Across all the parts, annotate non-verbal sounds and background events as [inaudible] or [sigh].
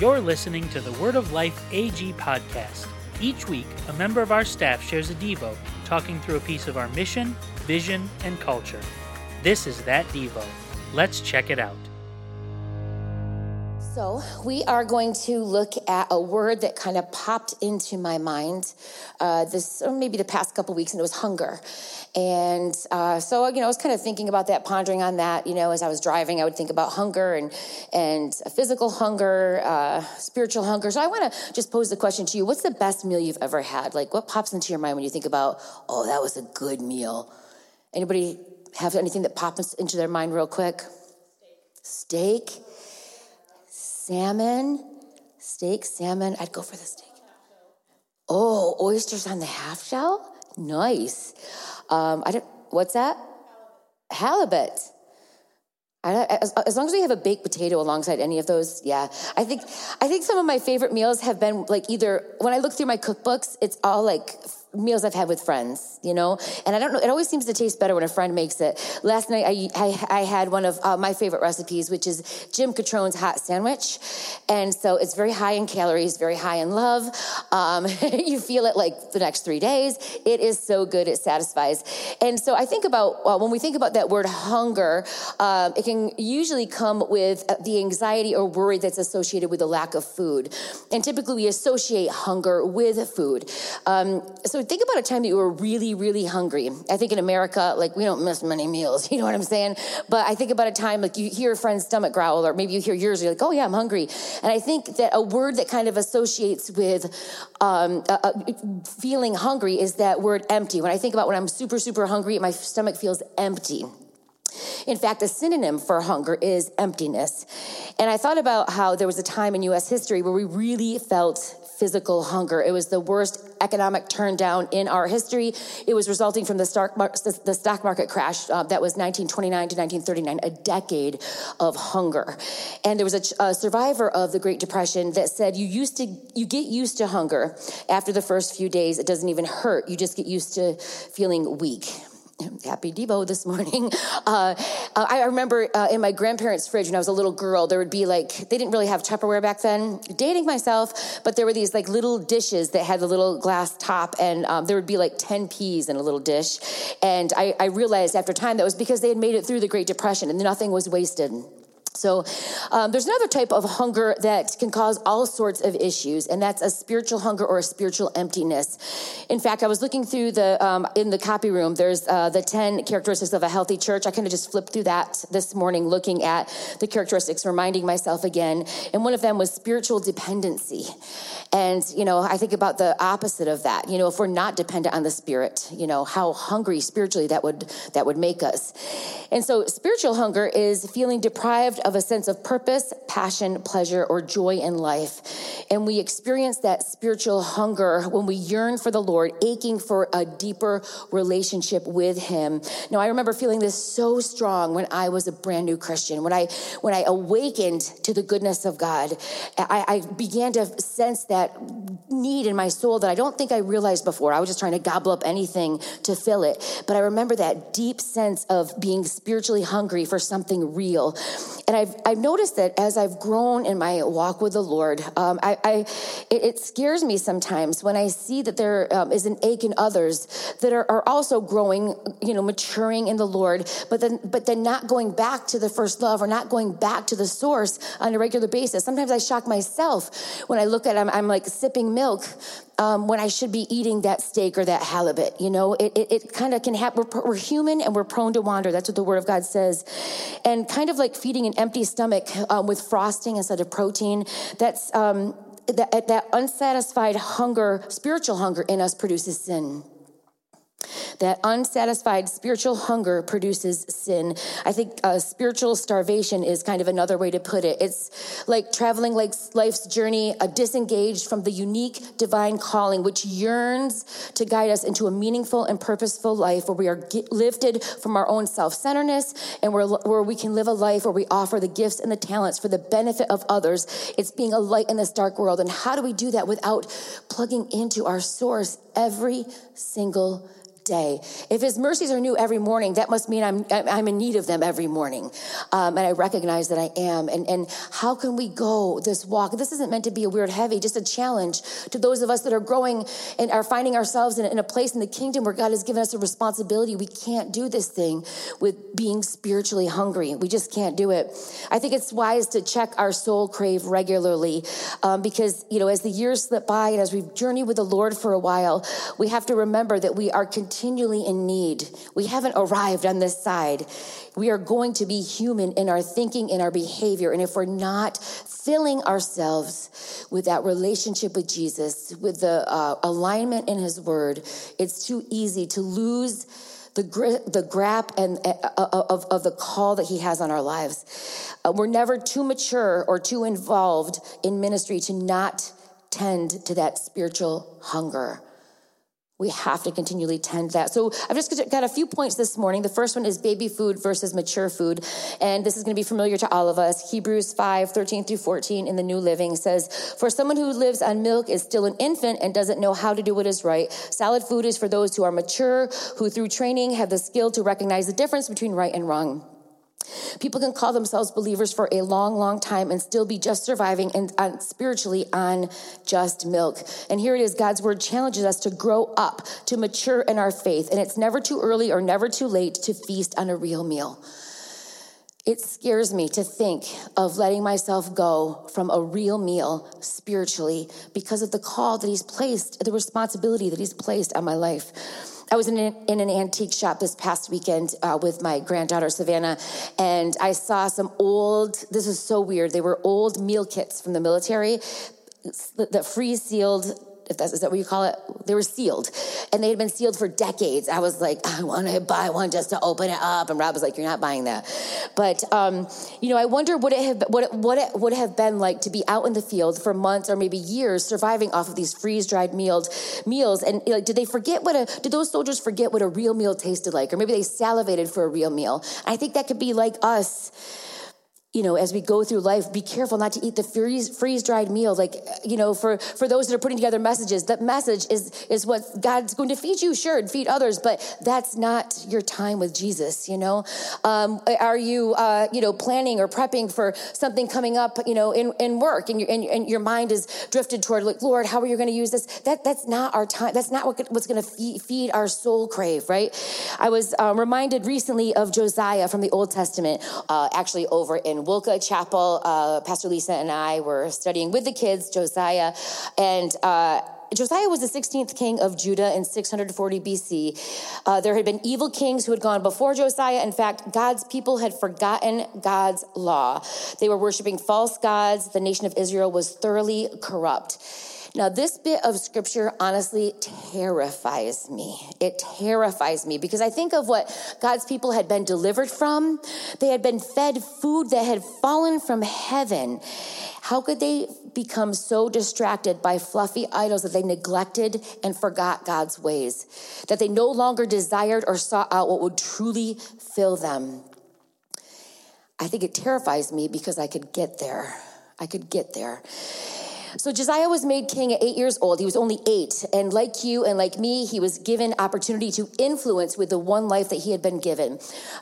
You're listening to the Word of Life AG podcast. Each week, a member of our staff shares a Devo, talking through a piece of our mission, vision, and culture. This is that Devo. Let's check it out. So, we are going to look at a word that kind of popped into my mind uh, this, or maybe the past couple weeks, and it was hunger. And uh, so, you know, I was kind of thinking about that, pondering on that. You know, as I was driving, I would think about hunger and and physical hunger, uh, spiritual hunger. So, I want to just pose the question to you: What's the best meal you've ever had? Like, what pops into your mind when you think about, oh, that was a good meal? Anybody have anything that pops into their mind real quick? Steak. Steak salmon, steak, salmon. I'd go for the steak. Oh, oysters on the half shell? Nice. Um, I don't, what's that? Halibut. As, as, long as we have a baked potato alongside any of those, yeah. I think I think some of my favorite meals have been like either when I look through my cookbooks, it's all like meals I've had with friends, you know? And I don't know, it always seems to taste better when a friend makes it. Last night, I, I, I had one of uh, my favorite recipes, which is Jim Catrone's hot sandwich. And so it's very high in calories, very high in love. Um, [laughs] you feel it like the next three days. It is so good, it satisfies. And so I think about, well, when we think about that word hunger, um, it can usually come with the anxiety or worry that's associated with the lack of food. And typically we associate hunger with food. Um, so think about a time that you were really, really hungry. I think in America, like we don't miss many meals, [laughs] you know what I'm saying? But I think about a time like you hear a friend's stomach growl, or maybe you hear yours, you're like, oh yeah, I'm hungry. And I think that a word that kind of associates with um, feeling hungry is that word empty. When I think about when I'm super, super hungry, my stomach feels empty. In fact, a synonym for hunger is emptiness. And I thought about how there was a time in US history where we really felt physical hunger. It was the worst economic turndown in our history. It was resulting from the stock, the stock market crash uh, that was 1929 to 1939, a decade of hunger. And there was a, a survivor of the Great Depression that said you used to you get used to hunger after the first few days. It doesn't even hurt. You just get used to feeling weak [clears throat] happy Devo this morning. [laughs] Uh, uh, I remember uh, in my grandparents' fridge when I was a little girl, there would be like, they didn't really have Tupperware back then. Dating myself, but there were these like little dishes that had the little glass top, and um, there would be like 10 peas in a little dish. And I, I realized after time that was because they had made it through the Great Depression and nothing was wasted. So, um, there's another type of hunger that can cause all sorts of issues, and that's a spiritual hunger or a spiritual emptiness. In fact, I was looking through the um, in the copy room. There's uh, the ten characteristics of a healthy church. I kind of just flipped through that this morning, looking at the characteristics, reminding myself again. And one of them was spiritual dependency. And you know, I think about the opposite of that. You know, if we're not dependent on the Spirit, you know, how hungry spiritually that would that would make us. And so, spiritual hunger is feeling deprived of a sense of purpose, passion, pleasure, or joy in life. And we experience that spiritual hunger when we yearn for the Lord, aching for a deeper relationship with Him. Now, I remember feeling this so strong when I was a brand new Christian. When I when I awakened to the goodness of God, I, I began to sense that need in my soul that I don't think I realized before. I was just trying to gobble up anything to fill it. But I remember that deep sense of being spiritually hungry for something real. And I've, I've noticed that as I've grown in my walk with the Lord, um, I, I it, it, scares me sometimes when I see that there um, is an ache in others that are, are, also growing, you know, maturing in the Lord, but then, but then not going back to the first love or not going back to the source on a regular basis. Sometimes I shock myself when I look at them, I'm like sipping milk um, when I should be eating that steak or that halibut. You know, it, it, it kind of can happen. We're, we're, human and we're prone to wander. That's what the Word of God says. And kind of like feeding an empty stomach um, with frosting instead of protein, that's um, that, that unsatisfied hunger, spiritual hunger in us produces sin. That unsatisfied spiritual hunger produces sin. I think uh, spiritual starvation is kind of another way to put it. It's like traveling like life's journey, a disengaged from the unique divine calling, which yearns to guide us into a meaningful and purposeful life where we are lifted from our own self centeredness and where, where we can live a life where we offer the gifts and the talents for the benefit of others. It's being a light in this dark world. And how do we do that without plugging into our source every single day. If his mercies are new every morning, that must mean I'm, I'm in need of them every morning. Um, and I recognize that I am. And, and how can we go this walk? This isn't meant to be a weird heavy, just a challenge to those of us that are growing and are finding ourselves in, in a place in the kingdom where God has given us a responsibility. We can't do this thing with being spiritually hungry. We just can't do it. I think it's wise to check our soul crave regularly um, because, you know, as the years slip by and as we've journeyed with the Lord for a while, we have to remember that we are continually in need. We haven't arrived on this side. We are going to be human in our thinking, in our behavior. And if we're not filling ourselves with that relationship with Jesus, with the uh, alignment in his word, it's too easy to lose the, the grip and uh, uh, of, of the call that he has on our lives. Uh, we're never too mature or too involved in ministry to not tend to that spiritual hunger. We have to continually tend that. So I've just got a few points this morning. The first one is baby food versus mature food. And this is going to be familiar to all of us. Hebrews 5, 13 through 14 in the New Living says, For someone who lives on milk is still an infant and doesn't know how to do what is right. Solid food is for those who are mature, who through training have the skill to recognize the difference between right and wrong. People can call themselves believers for a long, long time and still be just surviving and uh, spiritually on just milk. And here it is God's word challenges us to grow up, to mature in our faith. And it's never too early or never too late to feast on a real meal. It scares me to think of letting myself go from a real meal spiritually because of the call that He's placed, the responsibility that He's placed on my life. I was in in an antique shop this past weekend uh, with my granddaughter Savannah, and I saw some old. This is so weird. They were old meal kits from the military that freeze sealed if that's is that what you call it? They were sealed, and they had been sealed for decades. I was like, I want to buy one just to open it up, and Rob was like, You're not buying that. But um, you know, I wonder what it have what it, what it would have been like to be out in the field for months or maybe years, surviving off of these freeze dried meals. Meals, and like, did they forget what a did those soldiers forget what a real meal tasted like, or maybe they salivated for a real meal? I think that could be like us you know, as we go through life, be careful not to eat the freeze, freeze dried meal. Like, you know, for, for those that are putting together messages, that message is, is what God's going to feed you, sure, and feed others, but that's not your time with Jesus, you know? Um, are you, uh, you know, planning or prepping for something coming up, you know, in, in work and your, and, and your mind is drifted toward like, Lord, how are you going to use this? That, that's not our time. That's not what, what's going to feed, feed our soul crave, right? I was um, reminded recently of Josiah from the Old Testament, uh, actually over in in Wilka Chapel. Uh, Pastor Lisa and I were studying with the kids, Josiah, and uh, Josiah was the 16th king of Judah in 640 BC. Uh, there had been evil kings who had gone before Josiah. In fact, God's people had forgotten God's law. They were worshiping false gods. The nation of Israel was thoroughly corrupt. Now, this bit of scripture honestly terrifies me. It terrifies me because I think of what God's people had been delivered from. They had been fed food that had fallen from heaven. How could they become so distracted by fluffy idols that they neglected and forgot God's ways? That they no longer desired or sought out what would truly fill them? I think it terrifies me because I could get there. I could get there. So Josiah was made king at eight years old. He was only eight. And like you and like me, he was given opportunity to influence with the one life that he had been given.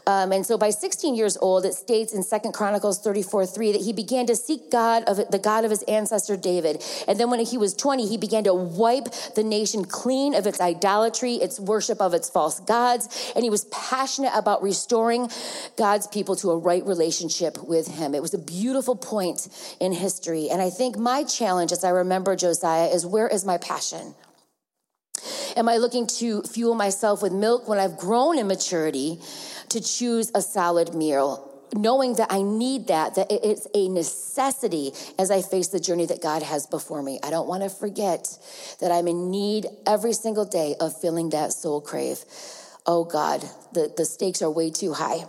Um, and so by 16 years old, it states in Second Chronicles 34 3 that he began to seek God of the God of his ancestor David. And then when he was 20, he began to wipe the nation clean of its idolatry, its worship of its false gods. And he was passionate about restoring God's people to a right relationship with him. It was a beautiful point in history. And I think my challenge challenge as I remember Josiah is where is my passion? Am I looking to fuel myself with milk when I've grown in maturity to choose a solid meal? Knowing that I need that, that it's a necessity as I face the journey that God has before me. I don't want to forget that I'm in need every single day of filling that soul crave. Oh God, the, the stakes are way too high.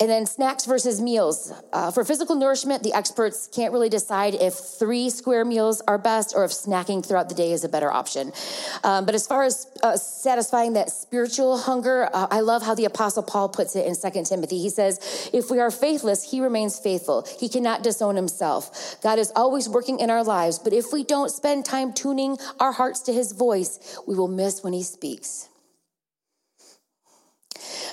And then snacks versus meals. Uh, for physical nourishment, the experts can't really decide if three square meals are best or if snacking throughout the day is a better option. Um, but as far as uh, satisfying that spiritual hunger, uh, I love how the Apostle Paul puts it in 2 Timothy. He says, If we are faithless, he remains faithful. He cannot disown himself. God is always working in our lives, but if we don't spend time tuning our hearts to his voice, we will miss when he speaks.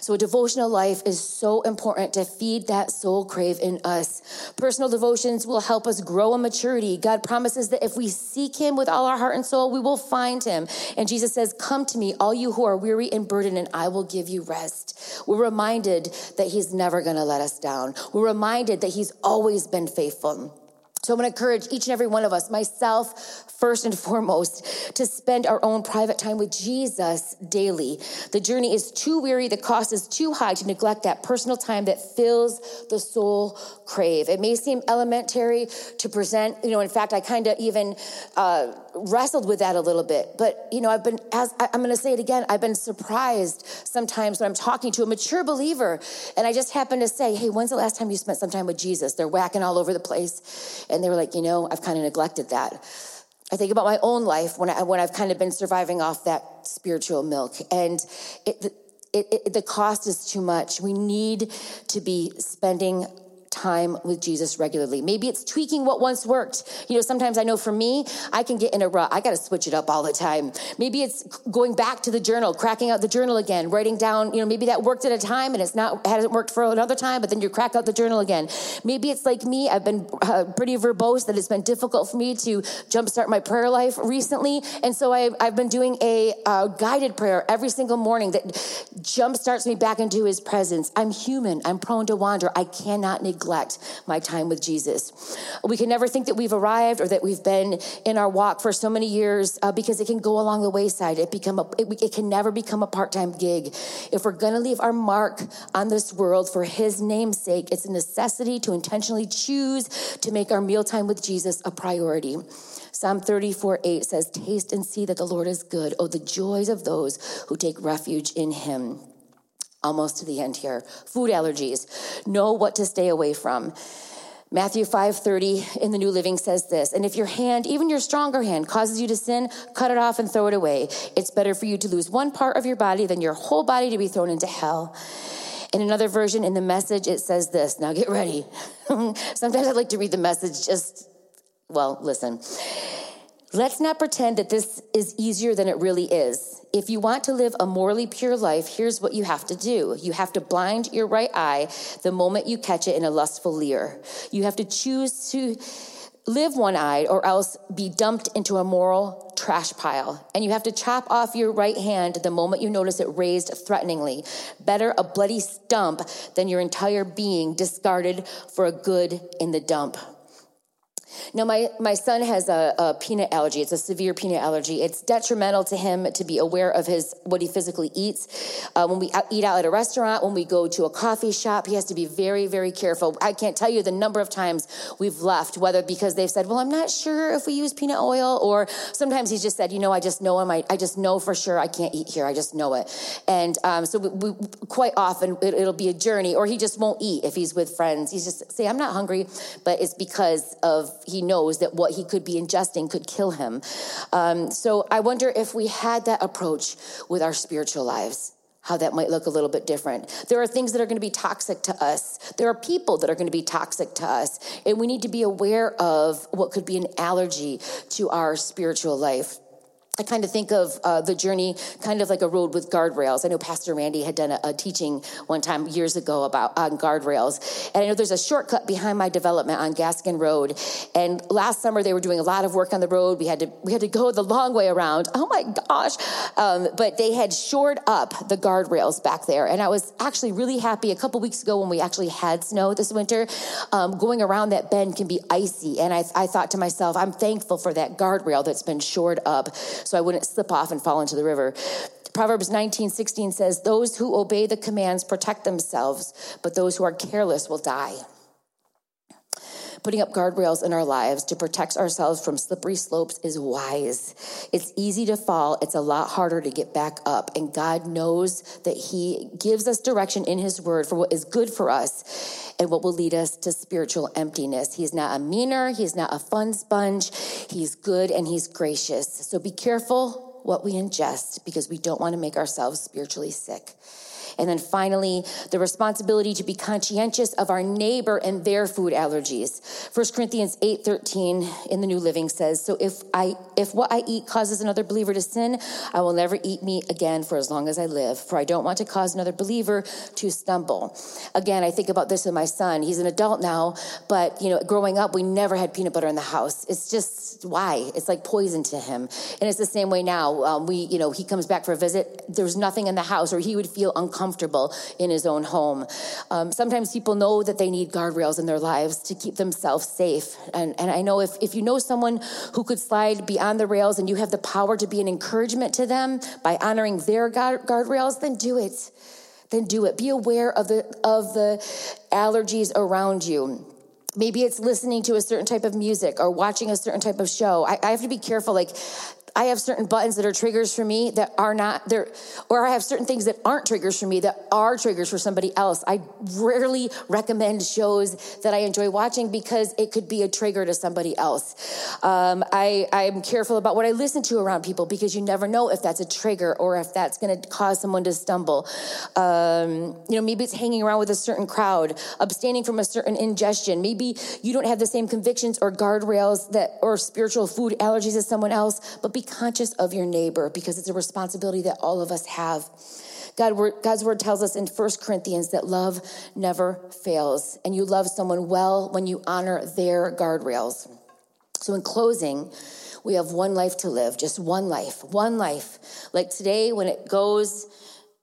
So, a devotional life is so important to feed that soul crave in us. Personal devotions will help us grow in maturity. God promises that if we seek Him with all our heart and soul, we will find Him. And Jesus says, Come to me, all you who are weary and burdened, and I will give you rest. We're reminded that He's never going to let us down. We're reminded that He's always been faithful. So I'm going to encourage each and every one of us, myself first and foremost, to spend our own private time with Jesus daily. The journey is too weary, the cost is too high to neglect that personal time that fills the soul crave. It may seem elementary to present, you know, in fact, I kind of even uh, wrestled with that a little bit. But, you know, I've been, as I'm going to say it again, I've been surprised sometimes when I'm talking to a mature believer and I just happen to say, hey, when's the last time you spent some time with Jesus? They're whacking all over the place. And they were like, you know, I've kind of neglected that. I think about my own life when, I, when I've kind of been surviving off that spiritual milk. And it, it, it, the cost is too much. We need to be spending time with Jesus regularly. Maybe it's tweaking what once worked. You know, sometimes I know for me, I can get in a rut. I got to switch it up all the time. Maybe it's going back to the journal, cracking out the journal again, writing down, you know, maybe that worked at a time and it's not, hasn't worked for another time, but then you crack out the journal again. Maybe it's like me. I've been uh, pretty verbose that it's been difficult for me to jumpstart my prayer life recently. And so I, have been doing a uh, guided prayer every single morning that jumpstarts me back into his presence. I'm human. I'm prone to wander. I cannot neglect neglect my time with Jesus. We can never think that we've arrived or that we've been in our walk for so many years uh, because it can go along the wayside. It become a, it, it can never become a part-time gig. If we're to leave our mark on this world for his name's sake, it's a necessity to intentionally choose to make our mealtime with Jesus a priority. Psalm 34 8 says, Taste and see that the Lord is good. Oh, the joys of those who take refuge in him almost to the end here. Food allergies. Know what to stay away from. Matthew 5:30 in the New Living says this, and if your hand, even your stronger hand causes you to sin, cut it off and throw it away. It's better for you to lose one part of your body than your whole body to be thrown into hell. In another version in the message it says this. Now get ready. [laughs] Sometimes I like to read the message just well, listen. Let's not pretend that this is easier than it really is. If you want to live a morally pure life, here's what you have to do. You have to blind your right eye the moment you catch it in a lustful leer. You have to choose to live one eyed or else be dumped into a moral trash pile. And you have to chop off your right hand the moment you notice it raised threateningly. Better a bloody stump than your entire being discarded for a good in the dump. Now, my, my son has a, a, peanut allergy. It's a severe peanut allergy. It's detrimental to him to be aware of his what he physically eats. Uh, when we eat out at a restaurant, when we go to a coffee shop, he has to be very, very careful. I can't tell you the number of times we've left, whether because they've said, "Well, I'm not sure if we use peanut oil," or sometimes he's just said, "You know, I just know I I just know for sure I can't eat here. I just know it." And um, so we, we, quite often it, it'll be a journey, or he just won't eat if he's with friends. He's just say, "I'm not hungry," but it's because of he knows that what he could be ingesting could kill him. Um, so I wonder if we had that approach with our spiritual lives how that might look a little bit different. There are things that are going to be toxic to us. There are people that are going to be toxic to us. And we need to be aware of what could be an allergy to our spiritual life. I kind of think of uh, the journey kind of like a road with guardrails. I know Pastor Randy had done a, a, teaching one time years ago about on guardrails. And I know there's a shortcut behind my development on Gaskin Road. And last summer they were doing a lot of work on the road. We had to we had to go the long way around. Oh my gosh. Um, but they had shored up the guardrails back there. And I was actually really happy a couple weeks ago when we actually had snow this winter. Um, going around that bend can be icy. And I, I thought to myself, I'm thankful for that guardrail that's been shored up so I wouldn't slip off and fall into the river. Proverbs 19, 16 says, Those who obey the commands protect themselves, but those who are careless will die. Putting up guardrails in our lives to protect ourselves from slippery slopes is wise. It's easy to fall, it's a lot harder to get back up. And God knows that He gives us direction in His word for what is good for us and what will lead us to spiritual emptiness. He's not a meaner, He's not a fun sponge. He's good and He's gracious. So be careful what we ingest because we don't want to make ourselves spiritually sick. And then finally, the responsibility to be conscientious of our neighbor and their food allergies. 1 Corinthians 8:13 in the New Living says, "So if I if what I eat causes another believer to sin, I will never eat meat again for as long as I live, for I don't want to cause another believer to stumble." Again, I think about this with my son. He's an adult now, but you know, growing up we never had peanut butter in the house. It's just why? It's like poison to him. And it's the same way now. Um, we, you know, he comes back for a visit, there's nothing in the house or he would feel uncomfortable comfortable in his own home. Um, sometimes people know that they need guardrails in their lives to keep themselves safe. And, and I know if, if you know someone who could slide beyond the rails and you have the power to be an encouragement to them by honoring their guard, guardrails, then do it. Then do it. Be aware of the, of the allergies around you. Maybe it's listening to a certain type of music or watching a certain type of show. I, I have to be careful. Like, I have certain buttons that are triggers for me that are not there, or I have certain things that aren't triggers for me that are triggers for somebody else. I rarely recommend shows that I enjoy watching because it could be a trigger to somebody else. Um, I, I'm careful about what I listen to around people because you never know if that's a trigger or if that's going to cause someone to stumble. Um, you know, maybe it's hanging around with a certain crowd, abstaining from a certain ingestion. Maybe you don't have the same convictions or guardrails that or spiritual food allergies as someone else, but because conscious of your neighbor because it's a responsibility that all of us have. God, God's word tells us in 1 Corinthians that love never fails, and you love someone well when you honor their guardrails. So, in closing, we have one life to live, just one life, one life. Like today, when it goes,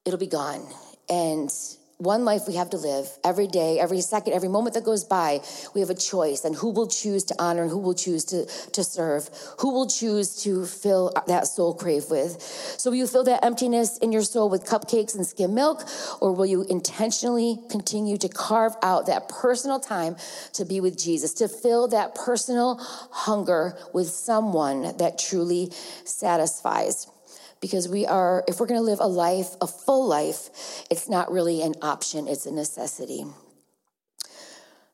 it'll be gone. And one life we have to live every day, every second, every moment that goes by, we have a choice and who will choose to honor and who will choose to, to serve, who will choose to fill that soul crave with. So, will you fill that emptiness in your soul with cupcakes and skim milk, or will you intentionally continue to carve out that personal time to be with Jesus, to fill that personal hunger with someone that truly satisfies? Because we are, if we're going to live a life, a full life, it's not really an option, it's a necessity.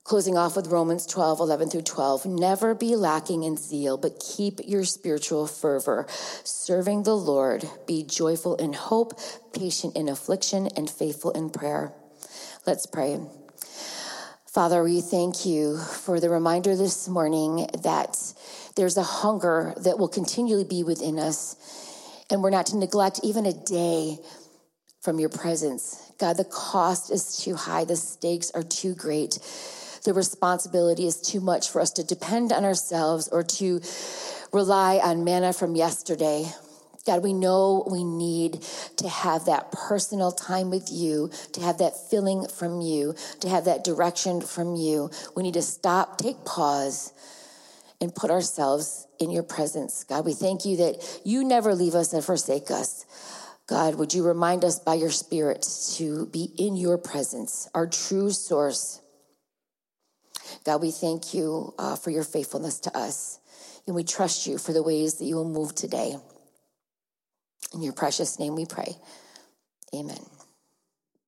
Closing off with Romans 12, 11 through 12. Never be lacking in zeal, but keep your spiritual fervor. Serving the Lord, be joyful in hope, patient in affliction, and faithful in prayer. Let's pray. Father, we thank you for the reminder this morning that there's a hunger that will continually be within us and we're not to neglect even a day from your presence. God, the cost is too high, the stakes are too great, the responsibility is too much for us to depend on ourselves or to rely on manna from yesterday. God, we know we need to have that personal time with you, to have that filling from you, to have that direction from you. We need to stop, take pause, and put ourselves in your presence. God, we thank you that you never leave us and forsake us. God, would you remind us by your Spirit to be in your presence, our true source. God, we thank you uh, for your faithfulness to us, and we trust you for the ways that you will move today. In your precious name we pray. Amen.